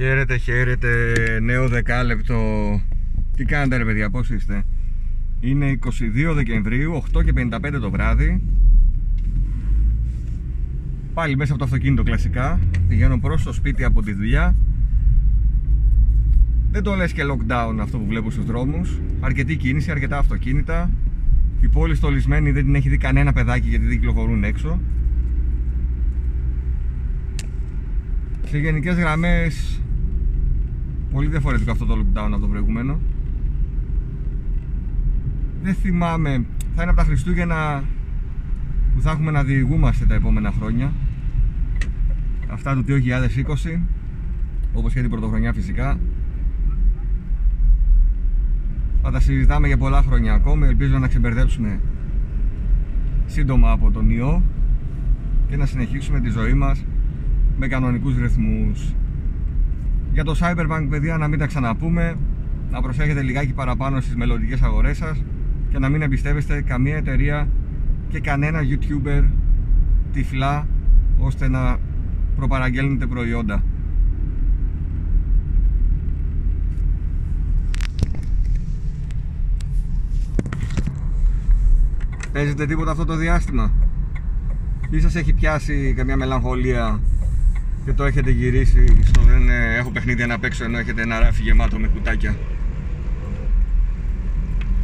Χαίρετε, χαίρετε, νέο δεκάλεπτο. Τι κάνετε ρε παιδιά, πώς είστε; Είναι 22 Δεκεμβρίου, 8 και 55 το βράδυ. Πάλι μέσα από το αυτοκίνητο κλασικά. Πηγαίνω προς το σπίτι από τη δουλειά. Δεν το λες και lockdown αυτό που βλέπω στους δρόμους. Αρκετή κίνηση, αρκετά αυτοκίνητα. Η πόλη στολισμένη δεν την έχει δει κανένα παιδάκι γιατί δεν κυκλοφορούν έξω. Σε γενικές γραμμές πολύ διαφορετικό αυτό το lockdown από το προηγούμενο. Δεν θυμάμαι, θα είναι από τα Χριστούγεννα που θα έχουμε να διηγούμαστε τα επόμενα χρόνια. Αυτά του 2020, όπως και την πρωτοχρονιά φυσικά. Θα τα συζητάμε για πολλά χρόνια ακόμη, ελπίζω να ξεμπερδέψουμε σύντομα από τον ιό και να συνεχίσουμε τη ζωή μας με κανονικούς ρυθμούς. Για το Cyberbank παιδιά να μην τα ξαναπούμε, να προσέχετε λιγάκι παραπάνω στις μελλοντικές αγορές σας και να μην εμπιστεύεστε καμία εταιρεία και κανένα YouTuber τυφλά ώστε να προπαραγγέλνετε προϊόντα. Παίζετε τίποτα αυτό το διάστημα; Ή σας έχει πιάσει καμιά μελαγχολία και το έχετε γυρίσει στο δεν έχω παιχνίδια να παίξω ενώ έχετε ένα ράφι γεμάτο με κουτάκια.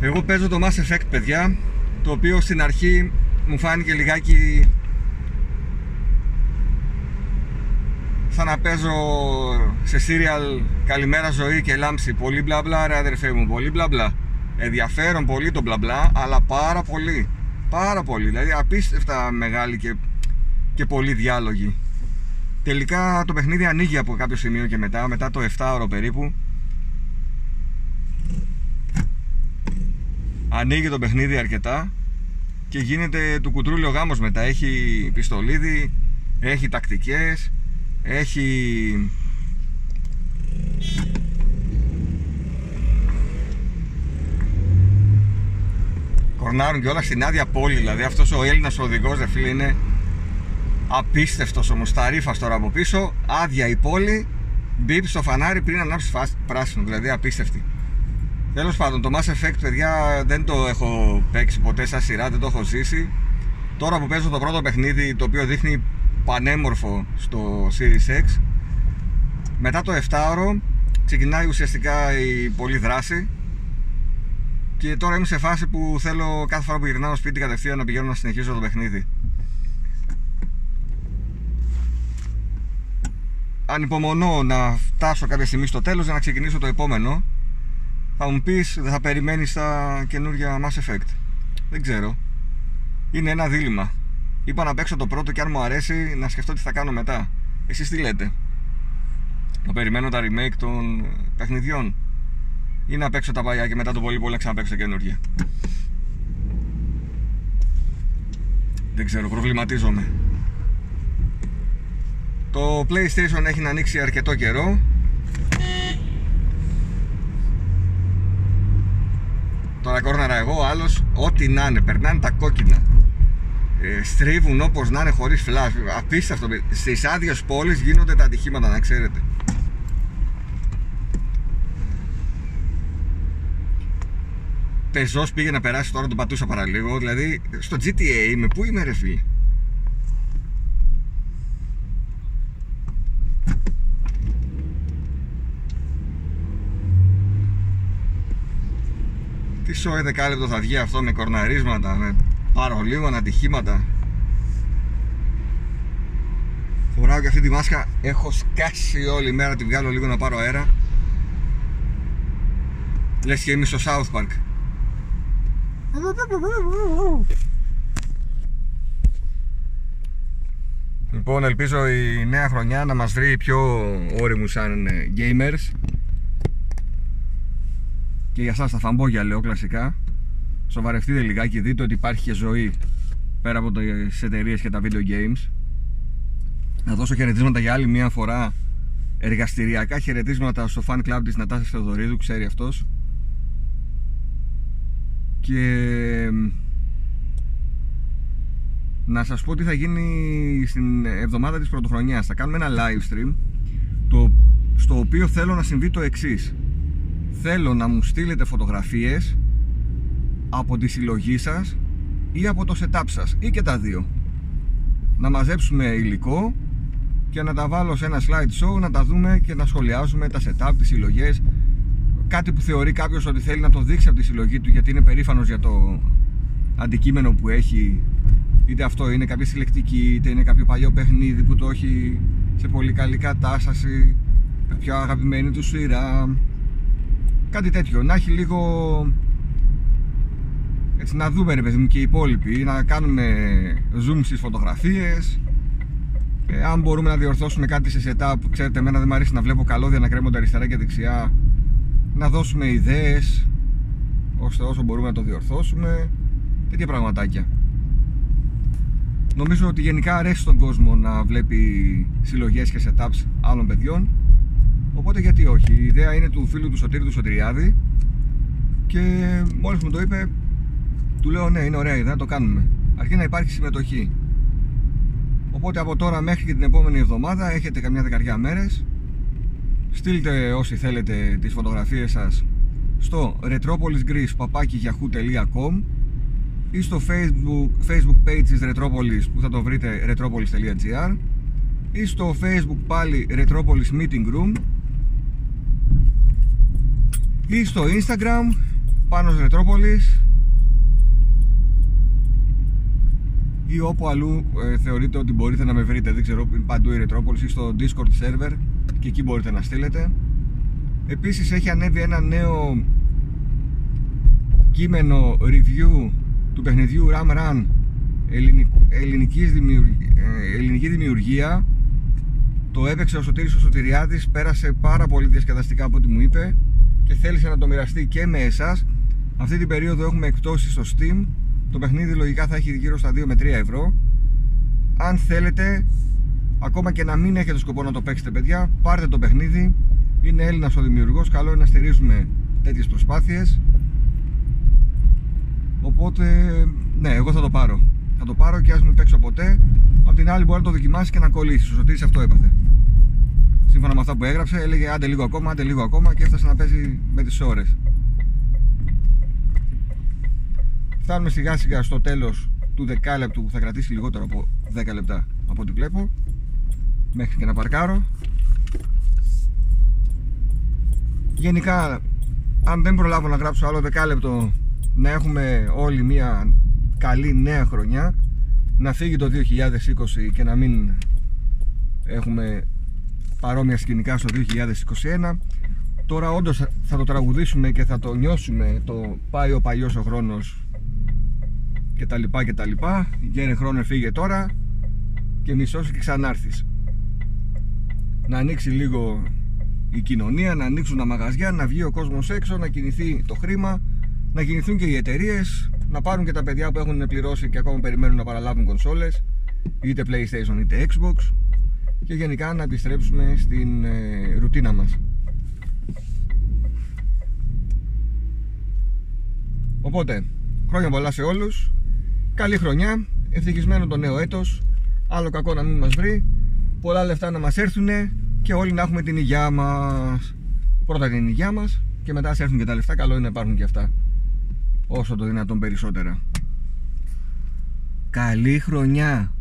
Εγώ παίζω το Mass Effect παιδιά το οποίο στην αρχή μου φάνηκε λιγάκι σαν να παίζω σε serial καλημέρα ζωή και λάμψη πολύ μπλα μπλα ρε αδερφέ μου πολύ μπλα μπλα. Ενδιαφέρον πολύ το μπλα μπλα αλλά πάρα πολύ πάρα πολύ. Δηλαδή απίστευτα μεγάλη και, και πολύ διάλογοι Τελικά το παιχνίδι ανοίγει από κάποιο σημείο και μετά, μετά το 7ωρο περίπου. Ανοίγει το παιχνίδι αρκετά και γίνεται του κουτρούλιο γάμος μετά. Έχει πιστολίδι, έχει τακτικές, έχει... Κορνάρουν και όλα στην άδεια πόλη, δηλαδή αυτός ο Έλληνας οδηγός, δε φίλε, είναι Απίστευτος όμω, τα ρήφα τώρα από πίσω, άδεια η πόλη, μπίπ στο φανάρι πριν ανάψει πράσινο, δηλαδή απίστευτη. Τέλος πάντων, το Mass Effect, παιδιά, δεν το έχω παίξει ποτέ σαν σειρά, δεν το έχω ζήσει. Τώρα που παίζω το πρώτο παιχνίδι, το οποίο δείχνει πανέμορφο στο Series X, μετά το 7ωρο ξεκινάει ουσιαστικά η πολλή δράση και τώρα είμαι σε φάση που θέλω κάθε φορά που γυρνάω σπίτι κατευθείαν να πηγαίνω να συνεχίσω το παιχνίδι. Ανυπομονώ να φτάσω κάποια στιγμή στο τέλος για να ξεκινήσω το επόμενο. Θα μου πεις δεν θα περιμένεις τα καινούργια Mass Effect. Δεν ξέρω. Είναι ένα δίλημα. Είπα να παίξω το πρώτο και αν μου αρέσει να σκεφτώ τι θα κάνω μετά. Εσείς τι λέτε; Να περιμένω τα remake των παιχνιδιών ή να παίξω τα παλιά και μετά το πολύ πολύ να ξαναπαίξω καινούργια δεν ξέρω προβληματίζομαι το PlayStation έχει να ανοίξει αρκετό καιρό. Τώρα κόρναρα εγώ, ο άλλος ό,τι να είναι, περνάνε τα κόκκινα. Ε, Στρίβουν όπως να είναι χωρίς φλάσ Απίστευτο, στις άδειες πόλεις γίνονται τα ατυχήματα να ξέρετε. Πεζός πήγε να περάσει τώρα τον πατούσα παραλίγο. Δηλαδή στο GTA είμαι, πού είμαι ρε φίλε; Τι σοϊ δεκάλεπτο θα βγει αυτό με κορναρίσματα, με παρολίγων ατυχήματα. Φοράω και αυτή τη μάσκα, έχω σκάσει όλη μέρα, τη βγάλω λίγο να πάρω αέρα. Λες και είμαι στο South Park. Λοιπόν, ελπίζω η νέα χρονιά να μας βρει πιο όριμους σαν gamers και για σας τα φαμπόγια λέω κλασικά. Σοβαρευτείτε λιγάκι δείτε ότι υπάρχει και ζωή πέρα από τις εταιρείες και τα video games. Να δώσω χαιρετίσματα για άλλη μια φορά εργαστηριακά χαιρετίσματα στο fan club της Νατάσης Θεοδωρίδου ξέρει αυτός. Και να σας πω τι θα γίνει στην εβδομάδα της πρωτοχρονιάς. Θα κάνουμε ένα live stream το στο οποίο θέλω να συμβεί το εξής θέλω να μου στείλετε φωτογραφίες από τη συλλογή σας ή από το setup σας ή και τα δύο. Να μαζέψουμε υλικό και να τα βάλω σε ένα slide show να τα δούμε και να σχολιάζουμε τα setup, τις συλλογές. Κάτι που θεωρεί κάποιος ότι θέλει να το δείξει από τη συλλογή του γιατί είναι περήφανος για το αντικείμενο που έχει. Είτε αυτό είναι κάποια συλλεκτική είτε είναι κάποιο παλιό παιχνίδι που το έχει σε πολύ καλή κατάσταση. Κάποια αγαπημένη του σειρά κάτι τέτοιο, να έχει λίγο έτσι να δούμε ρε παιδί μου και οι υπόλοιποι. Να κάνουμε zoom στις φωτογραφίες. Ε, αν μπορούμε να διορθώσουμε κάτι σε setup ξέρετε εμένα δεν μου αρέσει να βλέπω καλώδια να κρέμονται αριστερά και δεξιά. Να δώσουμε ιδέες ώστε όσο μπορούμε να το διορθώσουμε. Τέτοια πραγματάκια. Νομίζω ότι γενικά αρέσει στον κόσμο να βλέπει συλλογές και setups άλλων παιδιών Οπότε γιατί όχι; Η ιδέα είναι του φίλου του Σωτήρη του Σωτηριάδη και μόλις μου το είπε του λέω ναι είναι ωραία ιδέα να το κάνουμε. Αρκεί να υπάρχει συμμετοχή. Οπότε από τώρα μέχρι και την επόμενη εβδομάδα έχετε καμιά δεκαριά μέρες στείλτε όσοι θέλετε τις φωτογραφίες σας στο retropolisgreece.yahoo.com ή στο facebook, facebook page της Retropolis που θα το βρείτε retropolis.gr ή στο facebook πάλι Retropolis Meeting Room ή στο Instagram πάνω Ρετρόπολης ή όπου αλλού ε, θεωρείτε ότι μπορείτε να με βρείτε. Δεν ξέρω παντού η Ρετρόπολης ή στο Discord server και εκεί μπορείτε να στείλετε. Επίσης έχει ανέβει ένα νέο κείμενο review του παιχνιδιού Ram Run ελληνικής δημιουργία, ε, ελληνική δημιουργία. Το έπαιξε ο Σωτήρης ο Σωτηριάδης πέρασε πάρα πολύ διασκεδαστικά από ό,τι μου είπε και θέλησε να το μοιραστεί και με εσάς. Αυτή την περίοδο έχουμε εκπτώσεις στο Steam. Το παιχνίδι λογικά θα έχει γύρω στα 2 με 3 ευρώ. Αν θέλετε, ακόμα και να μην έχετε σκοπό να το παίξετε, παιδιά, πάρτε το παιχνίδι. Είναι Έλληνας ο δημιουργός. Καλό είναι να στηρίζουμε τέτοιες προσπάθειες. Οπότε, ναι, εγώ θα το πάρω. Θα το πάρω και ας μην παίξω ποτέ. Απ' την άλλη, μπορεί να το δοκιμάσει και να κολλήσει. Ο Σωτήρης αυτό έπαθε σύμφωνα με αυτά που έγραψε έλεγε άντε λίγο ακόμα, άντε λίγο ακόμα και έφτασε να παίζει με τις ώρες. Φτάνουμε σιγά σιγά στο τέλος του δεκάλεπτου που θα κρατήσει λιγότερο από 10 λεπτά από ό,τι βλέπω. Μέχρι και να παρκάρω. Γενικά αν δεν προλάβω να γράψω άλλο δεκάλεπτο να έχουμε όλοι μια καλή νέα χρονιά να φύγει το 2020 και να μην έχουμε παρόμοια σκηνικά στο 2021 τώρα όντως θα το τραγουδήσουμε και θα το νιώσουμε το πάει ο παλιός ο χρόνος και τα λοιπά και τα λοιπά. Γέρε χρόνο φύγε τώρα και μισός και ξανάρθεις. Να ανοίξει λίγο η κοινωνία, να ανοίξουν τα μαγαζιά, να βγει ο κόσμος έξω, να κινηθεί το χρήμα, να κινηθούν και οι εταιρείες, να πάρουν και τα παιδιά που έχουν πληρώσει και ακόμα περιμένουν να παραλάβουν κονσόλες, είτε PlayStation είτε Xbox και γενικά να επιστρέψουμε στην ε, ρουτίνα μας. Οπότε, χρόνια πολλά σε όλους, καλή χρονιά, ευτυχισμένο το νέο έτος, άλλο κακό να μην μας βρει, πολλά λεφτά να μας έρθουν και όλοι να έχουμε την υγειά μας. Πρώτα την υγειά μας και μετά ας έρθουν και τα λεφτά, καλό είναι να υπάρχουν και αυτά, όσο το δυνατόν περισσότερα. Καλή χρονιά!